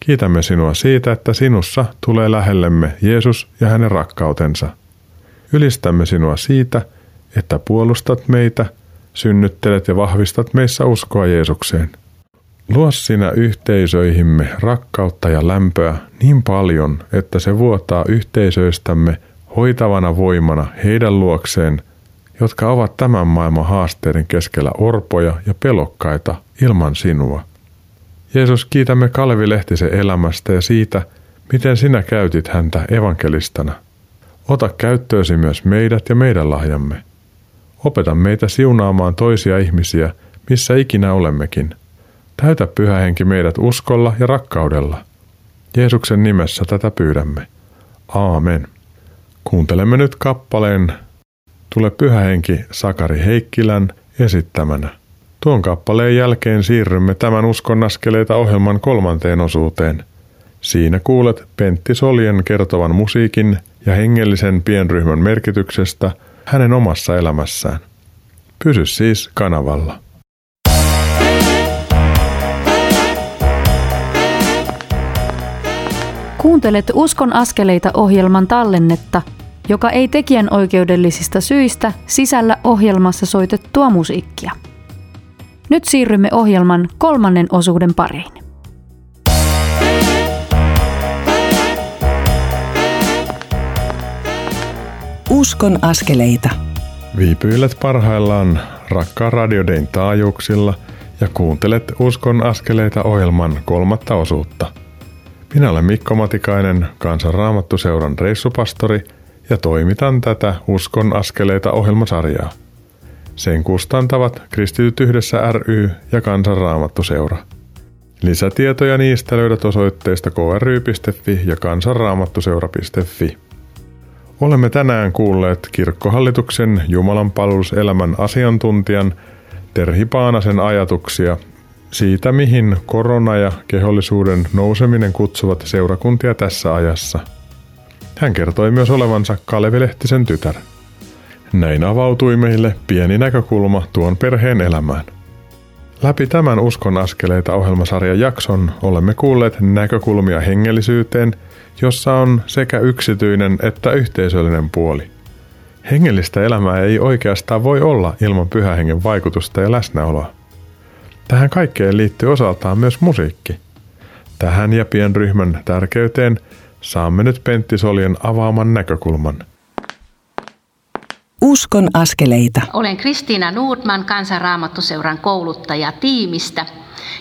Speaker 2: kiitämme sinua siitä, että sinussa tulee lähellemme Jeesus ja hänen rakkautensa. Ylistämme sinua siitä, että puolustat meitä, synnyttelet ja vahvistat meissä uskoa Jeesukseen. Luo sinä yhteisöihimme rakkautta ja lämpöä niin paljon, että se vuotaa yhteisöistämme hoitavana voimana heidän luokseen, jotka ovat tämän maailman haasteiden keskellä orpoja ja pelokkaita ilman sinua. Jeesus, kiitämme Kalevi Lehtisen elämästä ja siitä, miten sinä käytit häntä evankelistana. Ota käyttöösi myös meidät ja meidän lahjamme. Opeta meitä siunaamaan toisia ihmisiä, missä ikinä olemmekin. Täytä pyhä henki meidät uskolla ja rakkaudella. Jeesuksen nimessä tätä pyydämme. Aamen. Kuuntelemme nyt kappaleen Tule pyhä henki Sakari Heikkilän esittämänä. Tuon kappaleen jälkeen siirrymme tämän uskon askeleita ohjelman kolmanteen osuuteen. Siinä kuulet Pentti Solien kertovan musiikin ja hengellisen pienryhmän merkityksestä hänen omassa elämässään. Pysy siis kanavalla.
Speaker 5: Kuuntelet Uskon askeleita ohjelman tallennetta, joka ei tekijän oikeudellisista syistä sisällä ohjelmassa soitettua musiikkia. Nyt siirrymme ohjelman kolmannen osuuden pariin.
Speaker 1: Uskon askeleita.
Speaker 2: Viipyilet parhaillaan rakkaan radiodein taajuuksilla ja kuuntelet Uskon askeleita ohjelman kolmatta osuutta. Minä olen Mikko Matikainen, kansanraamattuseuran reissupastori ja toimitan tätä Uskon askeleita ohjelmasarjaa. Sen kustantavat Kristityt yhdessä ry ja Kansanraamattuseura. Lisätietoja niistä löydät osoitteista kry.fi ja kansanraamattuseura.fi. Olemme tänään kuulleet kirkkohallituksen Jumalan palveluselämän asiantuntijan Terhi Paanasen ajatuksia siitä, mihin korona ja kehollisuuden nouseminen kutsuvat seurakuntia tässä ajassa. Hän kertoi myös olevansa Kalevi Lehtisen tytär. Näin avautui meille pieni näkökulma tuon perheen elämään. Läpi tämän Uskon askeleita ohjelmasarjan jakson olemme kuulleet näkökulmia hengellisyyteen, jossa on sekä yksityinen että yhteisöllinen puoli. Hengellistä elämää ei oikeastaan voi olla ilman pyhähengen vaikutusta ja läsnäoloa. Tähän kaikkeen liittyy osaltaan myös musiikki. Tähän ja pienryhmän tärkeyteen saamme nyt Pentti Solien avaaman näkökulman –
Speaker 1: Uskon askeleita.
Speaker 6: Olen Kristiina Nordman, kansanraamattuseuran kouluttaja tiimistä.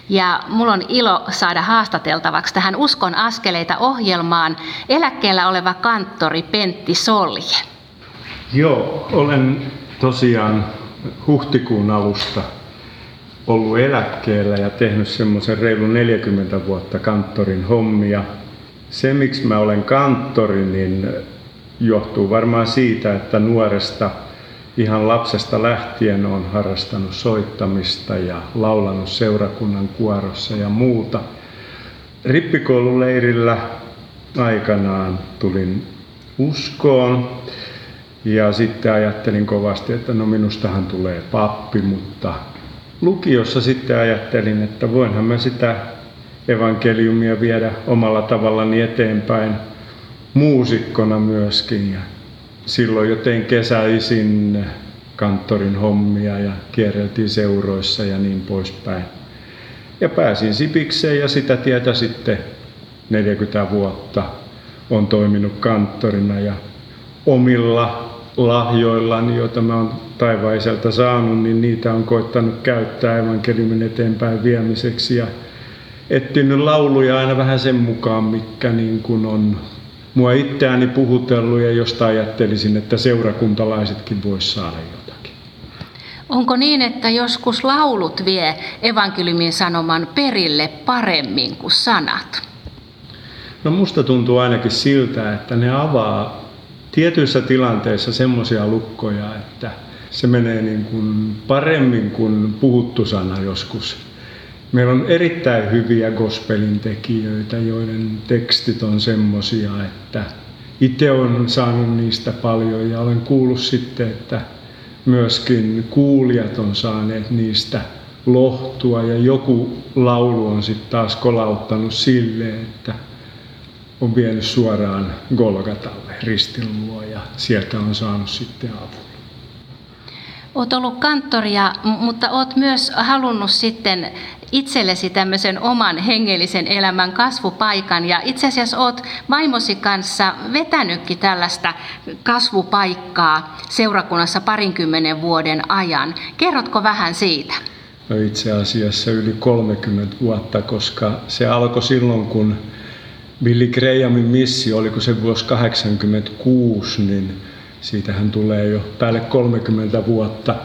Speaker 6: Ja mulla on ilo saada haastateltavaksi tähän Uskon askeleita ohjelmaan eläkkeellä oleva kanttori Pentti Solje.
Speaker 7: Joo, olen tosiaan huhtikuun alusta ollut eläkkeellä ja tehnyt semmoisen reilun 40 vuotta kanttorin hommia. Se, miksi mä olen kanttori, niin johtuu varmaan siitä, että nuoresta ihan lapsesta lähtien on harrastanut soittamista ja laulanut seurakunnan kuorossa ja muuta. Rippikoululeirillä aikanaan tulin uskoon ja sitten ajattelin kovasti, että no minustahan tulee pappi, mutta lukiossa sitten ajattelin, että voinhan mä sitä evankeliumia viedä omalla tavallani eteenpäin muusikkona myöskin. Ja silloin jo tein kesäisin kanttorin hommia ja kierreltiin seuroissa ja niin poispäin. Ja pääsin Sipikseen ja sitä tietä sitten 40 vuotta on toiminut kanttorina ja omilla lahjoillani, joita mä oon taivaiselta saanut, niin niitä on koittanut käyttää evankeliumin eteenpäin viemiseksi ja etsinyt lauluja aina vähän sen mukaan, mikä niin kuin on mua itseäni puhutellut ja josta ajattelisin, että seurakuntalaisetkin vois saada jotakin.
Speaker 6: Onko niin, että joskus laulut vie evankeliumin sanoman perille paremmin kuin sanat?
Speaker 7: No musta tuntuu ainakin siltä, että ne avaa tietyissä tilanteissa semmoisia lukkoja, että se menee niin kuin paremmin kuin puhuttu sana joskus. Meillä on erittäin hyviä gospelin tekijöitä, joiden tekstit on semmoisia, että itse olen saanut niistä paljon ja olen kuullut sitten, että myöskin kuulijat on saaneet niistä lohtua ja joku laulu on sitten taas kolauttanut silleen, että on vienyt suoraan Golgatalle ristin luo ja sieltä on saanut sitten avun.
Speaker 6: Olet ollut kanttoria, mutta olet myös halunnut sitten itsellesi tämmöisen oman hengellisen elämän kasvupaikan. Ja itse asiassa olet vaimosi kanssa vetänytkin tällaista kasvupaikkaa seurakunnassa parinkymmenen vuoden ajan. Kerrotko vähän siitä?
Speaker 7: No itse asiassa yli 30 vuotta, koska se alkoi silloin, kun Billy Grahamin missio, oliko se vuosi 86, niin siitähän tulee jo päälle 30 vuotta.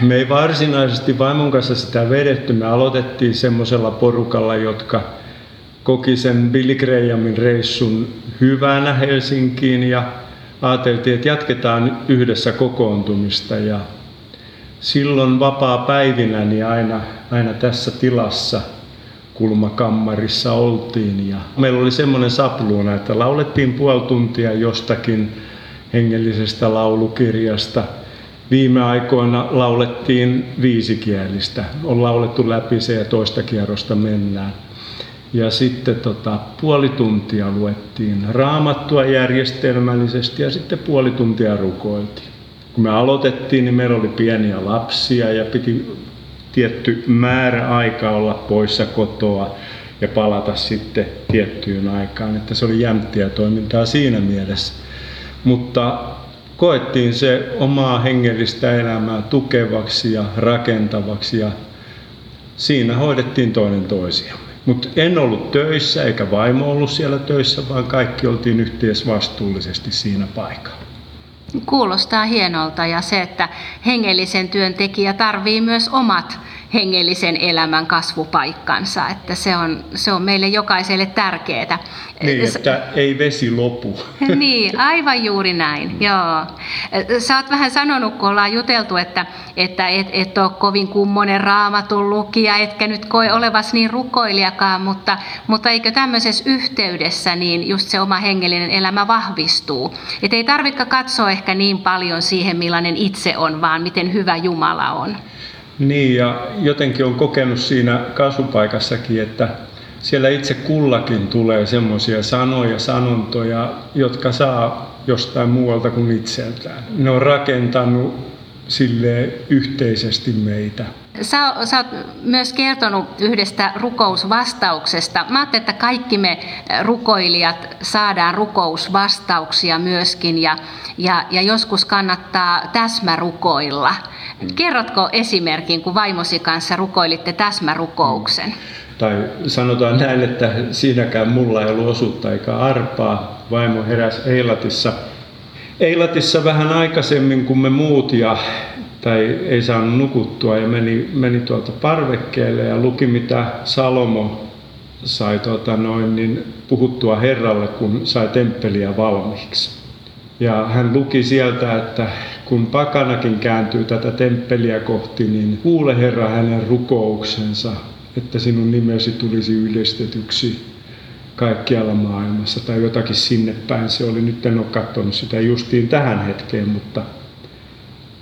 Speaker 7: Me ei varsinaisesti vaimon kanssa sitä vedetty. Me aloitettiin semmoisella porukalla, jotka koki sen Billy Grahamin reissun hyvänä Helsinkiin ja ajateltiin, että jatketaan yhdessä kokoontumista. Ja silloin vapaa päivinä niin aina, aina tässä tilassa kulmakammarissa oltiin. Ja meillä oli semmoinen sapluuna, että laulettiin puoli tuntia jostakin hengellisestä laulukirjasta. Viime aikoina laulettiin viisikielistä. On laulettu läpi se ja toista kierrosta mennään. Ja sitten tota, puoli tuntia luettiin raamattua järjestelmällisesti ja sitten puoli tuntia rukoiltiin. Kun me aloitettiin, niin meillä oli pieniä lapsia ja piti tietty määrä aikaa olla poissa kotoa ja palata sitten tiettyyn aikaan. Että se oli jämptiä toimintaa siinä mielessä. Mutta koettiin se omaa hengellistä elämää tukevaksi ja rakentavaksi ja siinä hoidettiin toinen toisiamme. Mutta en ollut töissä eikä vaimo ollut siellä töissä, vaan kaikki oltiin yhteisvastuullisesti siinä paikalla.
Speaker 6: Kuulostaa hienolta ja se, että hengellisen työntekijä tarvii myös omat hengellisen elämän kasvupaikkansa, että se on, se on meille jokaiselle tärkeää.
Speaker 7: Niin, että ei vesi lopu. <laughs>
Speaker 6: niin, aivan juuri näin, joo. Sä oot vähän sanonut, kun ollaan juteltu, että, että et, et ole kovin kummonen raamatun lukija, etkä nyt koe olevas niin rukoilijakaan, mutta, mutta eikö tämmöisessä yhteydessä niin just se oma hengellinen elämä vahvistuu. Että ei tarvitse katsoa ehkä niin paljon siihen, millainen itse on, vaan miten hyvä Jumala on.
Speaker 7: Niin, ja jotenkin on kokenut siinä kasvupaikassakin, että siellä itse kullakin tulee semmoisia sanoja, sanontoja, jotka saa jostain muualta kuin itseltään. Ne on rakentanut sille yhteisesti meitä.
Speaker 6: Sä, sä oot myös kertonut yhdestä rukousvastauksesta. Mä ajattelin, että kaikki me rukoilijat saadaan rukousvastauksia myöskin ja, ja, ja joskus kannattaa täsmärukoilla. Kerrotko esimerkin, kun vaimosi kanssa rukoilitte täsmärukouksen?
Speaker 7: Tai sanotaan näin, että siinäkään mulla ei ollut osuutta eikä arpaa. Vaimo heräsi Eilatissa, Eilatissa vähän aikaisemmin kuin me muut ja tai ei saanut nukuttua ja meni, meni tuolta parvekkeelle ja luki mitä Salomo sai tuota noin, niin puhuttua Herralle, kun sai temppeliä valmiiksi. Ja hän luki sieltä, että kun pakanakin kääntyy tätä temppeliä kohti, niin kuule Herra hänen rukouksensa, että sinun nimesi tulisi ylistetyksi kaikkialla maailmassa tai jotakin sinne päin. Se oli, nyt en ole katsonut sitä justiin tähän hetkeen, mutta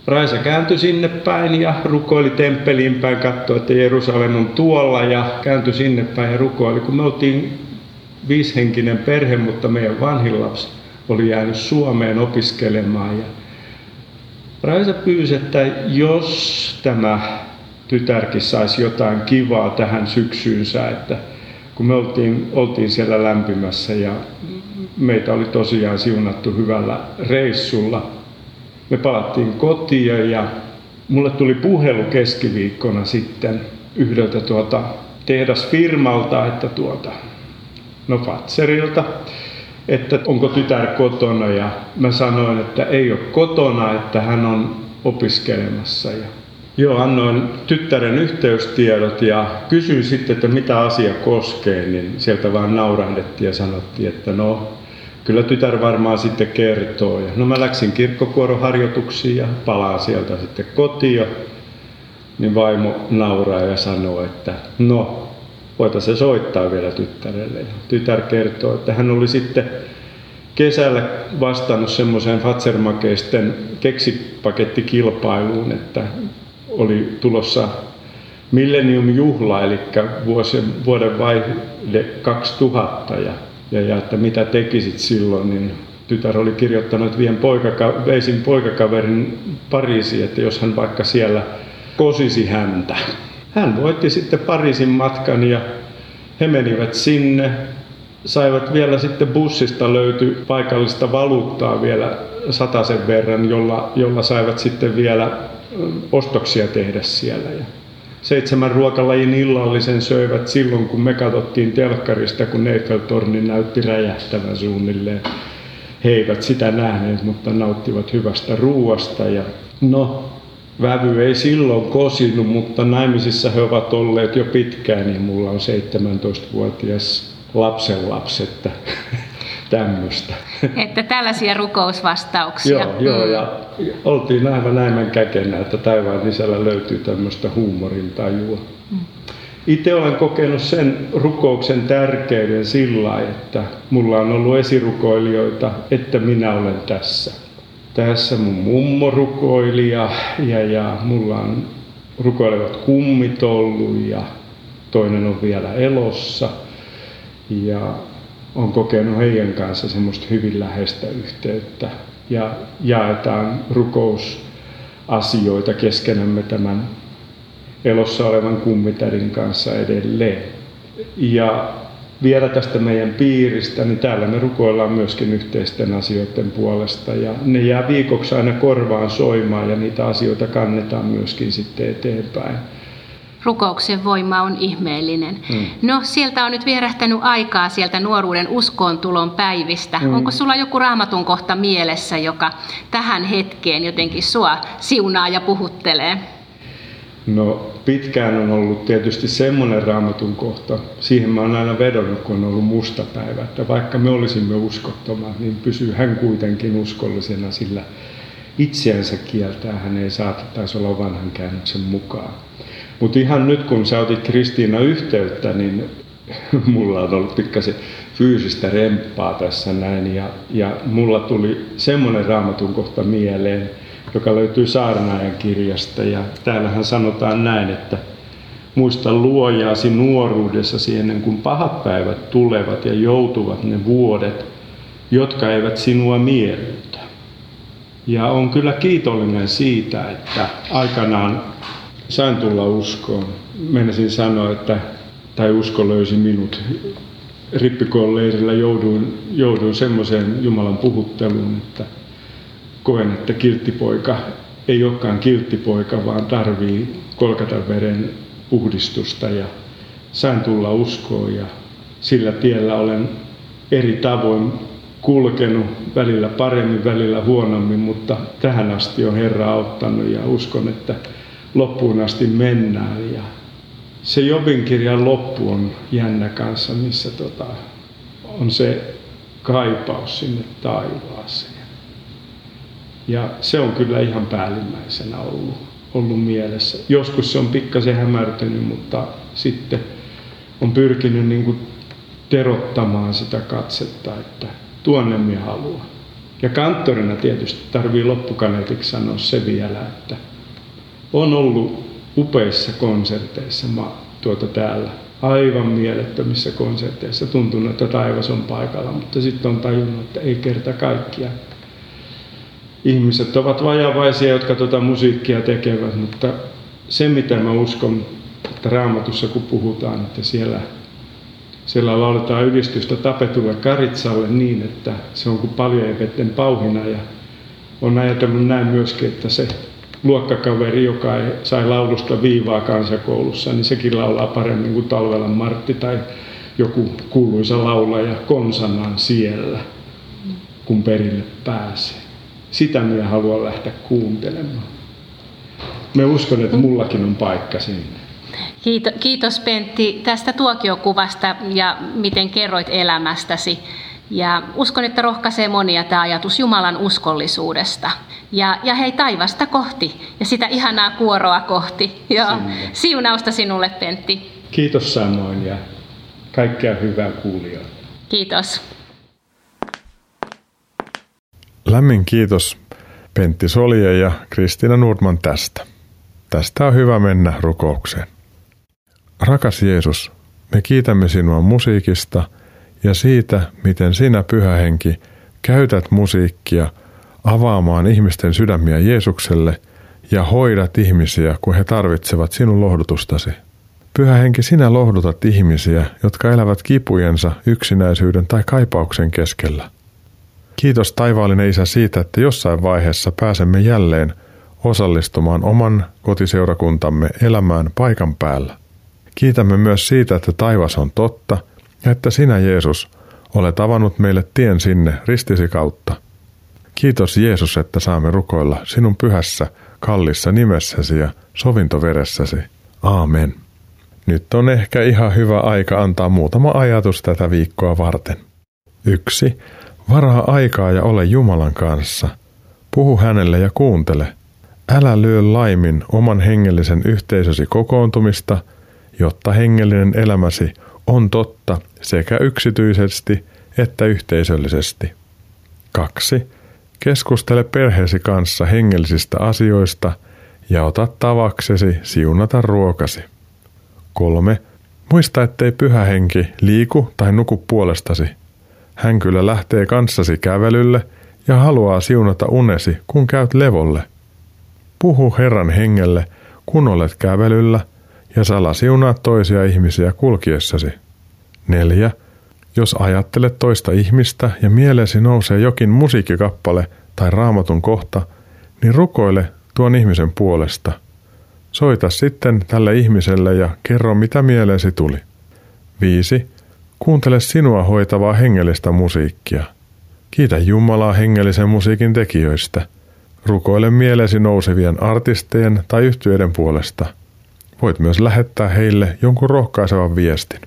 Speaker 7: Raisa kääntyi sinne päin ja rukoili temppeliin päin, katsoi, että Jerusalem on tuolla ja kääntyi sinne päin ja rukoili. Kun me oltiin viishenkinen perhe, mutta meidän vanhin lapsi oli jäänyt Suomeen opiskelemaan. Ja Raisa pyysi, että jos tämä tytärkin saisi jotain kivaa tähän syksyynsä, että kun me oltiin, oltiin siellä lämpimässä ja meitä oli tosiaan siunattu hyvällä reissulla, me palattiin kotiin ja mulle tuli puhelu keskiviikkona sitten yhdeltä tuota tehdasfirmalta, että tuota, no Fatserilta, että onko tytär kotona ja mä sanoin, että ei ole kotona, että hän on opiskelemassa. Ja Joo, annoin tyttären yhteystiedot ja kysyin sitten, että mitä asia koskee, niin sieltä vaan naurahdettiin ja sanottiin, että no, kyllä tytär varmaan sitten kertoo. Ja no mä läksin kirkkokuoroharjoituksiin ja palaan sieltä sitten kotiin. Niin vaimo nauraa ja sanoo, että no, voitaisiin se soittaa vielä tyttärelle. Ja tytär kertoo, että hän oli sitten kesällä vastannut semmoiseen Fatsermakeisten keksipakettikilpailuun, että oli tulossa Millennium-juhla, eli vuosien, vuoden vaihde 2000, ja, ja, ja että mitä tekisit silloin, niin tytär oli kirjoittanut, että vien poikaka, veisin poikakaverin Pariisiin, että jos hän vaikka siellä kosisi häntä. Hän voitti sitten Pariisin matkan ja he menivät sinne, saivat vielä sitten bussista löyty paikallista valuuttaa vielä sataisen verran, jolla, jolla saivat sitten vielä ostoksia tehdä siellä. Ja seitsemän ruokalajin illallisen söivät silloin, kun me katsottiin telkkarista, kun Eiffeltorni näytti räjähtävän suunnilleen. He eivät sitä nähneet, mutta nauttivat hyvästä ruuasta. Ja no, vävy ei silloin kosinut, mutta naimisissa he ovat olleet jo pitkään, niin mulla on 17-vuotias lapsenlapsi, että tämmöistä.
Speaker 6: Että tällaisia rukousvastauksia.
Speaker 7: joo, joo, mm. ja oltiin aivan näin käkenä, että taivaan sisällä löytyy tämmöistä huumorin tajua. Mm. Itse olen kokenut sen rukouksen tärkeyden sillä että mulla on ollut esirukoilijoita, että minä olen tässä. Tässä mun mummo rukoili ja, ja, ja mulla on rukoilevat kummit ollut ja toinen on vielä elossa. Ja on kokenut heidän kanssa semmoista hyvin läheistä yhteyttä. Ja jaetaan rukousasioita keskenämme tämän elossa olevan kummitärin kanssa edelleen. Ja vielä tästä meidän piiristä, niin täällä me rukoillaan myöskin yhteisten asioiden puolesta. Ja ne jää viikoksi aina korvaan soimaan ja niitä asioita kannetaan myöskin sitten eteenpäin
Speaker 6: rukouksen voima on ihmeellinen. Mm. No, sieltä on nyt vierähtänyt aikaa sieltä nuoruuden uskoon tulon päivistä. Mm. Onko sulla joku raamatun kohta mielessä, joka tähän hetkeen jotenkin sua siunaa ja puhuttelee?
Speaker 7: No pitkään on ollut tietysti semmoinen raamatun kohta, siihen mä oon aina vedonnut, kun on ollut musta päivä, että vaikka me olisimme uskottomat, niin pysyy hän kuitenkin uskollisena, sillä itseänsä kieltää hän ei saatettaisi olla vanhan käännöksen mukaan. Mutta ihan nyt kun sä otit Kristiina yhteyttä, niin <laughs> mulla on ollut pikkasen fyysistä remppaa tässä näin. Ja, ja mulla tuli semmoinen raamatun kohta mieleen, joka löytyy Saarnaajan kirjasta. Ja täällähän sanotaan näin, että muista luojaasi nuoruudessasi ennen kuin pahat päivät tulevat ja joutuvat ne vuodet, jotka eivät sinua miellytä. Ja on kyllä kiitollinen siitä, että aikanaan sain tulla uskoon. Meinasin sanoa, että tai usko löysi minut. Rippikoon leirillä jouduin, jouduin semmoiseen Jumalan puhutteluun, että koen, että kilttipoika ei olekaan kilttipoika, vaan tarvii kolkata veren puhdistusta ja sain tulla uskoon ja sillä tiellä olen eri tavoin kulkenut, välillä paremmin, välillä huonommin, mutta tähän asti on Herra auttanut ja uskon, että loppuun asti mennään. Ja se Jobin kirjan loppu on jännä kanssa, missä tota, on se kaipaus sinne taivaaseen. Ja se on kyllä ihan päällimmäisenä ollut, ollut mielessä. Joskus se on pikkasen hämärtynyt, mutta sitten on pyrkinyt niin kuin terottamaan sitä katsetta, että tuonne minä haluan. Ja kanttorina tietysti tarvii loppukaneetiksi sanoa se vielä, että on ollut upeissa konserteissa tuota täällä. Aivan mielettömissä konserteissa. Tuntunut, että taivas on paikalla, mutta sitten on tajunnut, että ei kerta kaikkia. Ihmiset ovat vajavaisia, jotka tuota musiikkia tekevät, mutta se mitä mä uskon, että raamatussa kun puhutaan, että siellä, siellä lauletaan ylistystä tapetulle karitsalle niin, että se on kuin paljon vetten pauhina ja on ajatellut näin myöskin, että se luokkakaveri, joka ei, sai laulusta viivaa kansakoulussa, niin sekin laulaa paremmin kuin Talvelan Martti tai joku kuuluisa laulaja konsanaan siellä, kun perille pääsee. Sitä minä haluan lähteä kuuntelemaan. Me uskon, että mullakin on paikka sinne.
Speaker 6: Kiitos Pentti tästä tuokiokuvasta ja miten kerroit elämästäsi. Ja uskon, että rohkaisee monia tämä ajatus Jumalan uskollisuudesta. Ja, ja hei taivasta kohti ja sitä ihanaa kuoroa kohti. Ja siunausta sinulle Pentti.
Speaker 7: Kiitos samoin ja kaikkea hyvää kuulijoille.
Speaker 6: Kiitos.
Speaker 2: Lämmin kiitos Pentti Solje ja Kristiina Nordman tästä. Tästä on hyvä mennä rukoukseen. Rakas Jeesus, me kiitämme sinua musiikista ja siitä, miten sinä, Pyhä Henki, käytät musiikkia avaamaan ihmisten sydämiä Jeesukselle ja hoidat ihmisiä, kun he tarvitsevat sinun lohdutustasi. Pyhä Henki, sinä lohdutat ihmisiä, jotka elävät kipujensa, yksinäisyyden tai kaipauksen keskellä. Kiitos taivaallinen Isä siitä, että jossain vaiheessa pääsemme jälleen osallistumaan oman kotiseurakuntamme elämään paikan päällä. Kiitämme myös siitä, että taivas on totta ja että sinä Jeesus olet avannut meille tien sinne ristisi kautta. Kiitos Jeesus, että saamme rukoilla sinun pyhässä, kallissa nimessäsi ja sovintoveressäsi. Aamen. Nyt on ehkä ihan hyvä aika antaa muutama ajatus tätä viikkoa varten. Yksi. Varaa aikaa ja ole Jumalan kanssa. Puhu hänelle ja kuuntele. Älä lyö laimin oman hengellisen yhteisösi kokoontumista, jotta hengellinen elämäsi on totta sekä yksityisesti että yhteisöllisesti. 2. Keskustele perheesi kanssa hengellisistä asioista ja ota tavaksesi siunata ruokasi. 3. Muista, ettei pyhä henki liiku tai nuku puolestasi. Hän kyllä lähtee kanssasi kävelylle ja haluaa siunata unesi, kun käyt levolle. Puhu Herran hengelle, kun olet kävelyllä, ja sala siunaa toisia ihmisiä kulkiessasi. 4. Jos ajattelet toista ihmistä ja mielesi nousee jokin musiikkikappale tai raamatun kohta, niin rukoile tuon ihmisen puolesta. Soita sitten tälle ihmiselle ja kerro, mitä mieleesi tuli. 5. Kuuntele sinua hoitavaa hengellistä musiikkia. Kiitä Jumalaa hengellisen musiikin tekijöistä. Rukoile mielesi nousevien artistien tai yhtyeiden puolesta. Voit myös lähettää heille jonkun rohkaisevan viestin.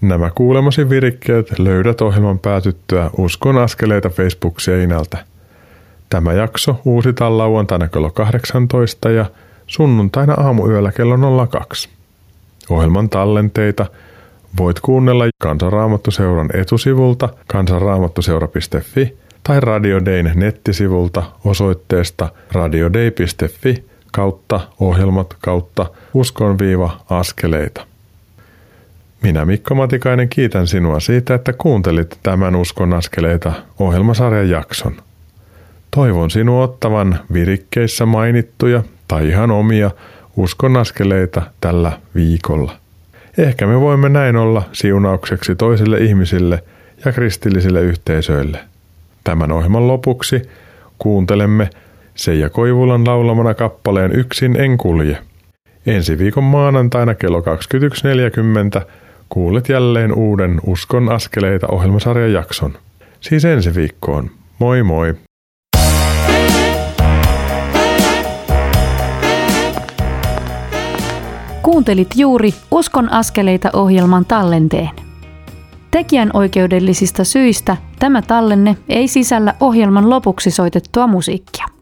Speaker 2: Nämä kuulemasi virikkeet löydät ohjelman päätyttyä Uskon askeleita Facebook-seinältä. Tämä jakso uusitaan lauantaina kello 18 ja sunnuntaina aamuyöllä kello 02. Ohjelman tallenteita voit kuunnella Kansanraamattuseuran etusivulta kansanraamattuseura.fi tai Radio Dayn nettisivulta osoitteesta radiodei.fi kautta ohjelmat kautta uskon-askeleita. Minä Mikko Matikainen kiitän sinua siitä, että kuuntelit tämän Uskon askeleita ohjelmasarjan jakson. Toivon sinua ottavan virikkeissä mainittuja tai ihan omia uskon askeleita tällä viikolla. Ehkä me voimme näin olla siunaukseksi toisille ihmisille ja kristillisille yhteisöille. Tämän ohjelman lopuksi kuuntelemme Seija Koivulan laulamana kappaleen Yksin en kulje. Ensi viikon maanantaina kello 21.40 kuulet jälleen uuden Uskon askeleita ohjelmasarjan jakson. Siis ensi viikkoon. Moi moi!
Speaker 5: Kuuntelit juuri Uskon askeleita ohjelman tallenteen. Tekijän oikeudellisista syistä tämä tallenne ei sisällä ohjelman lopuksi soitettua musiikkia.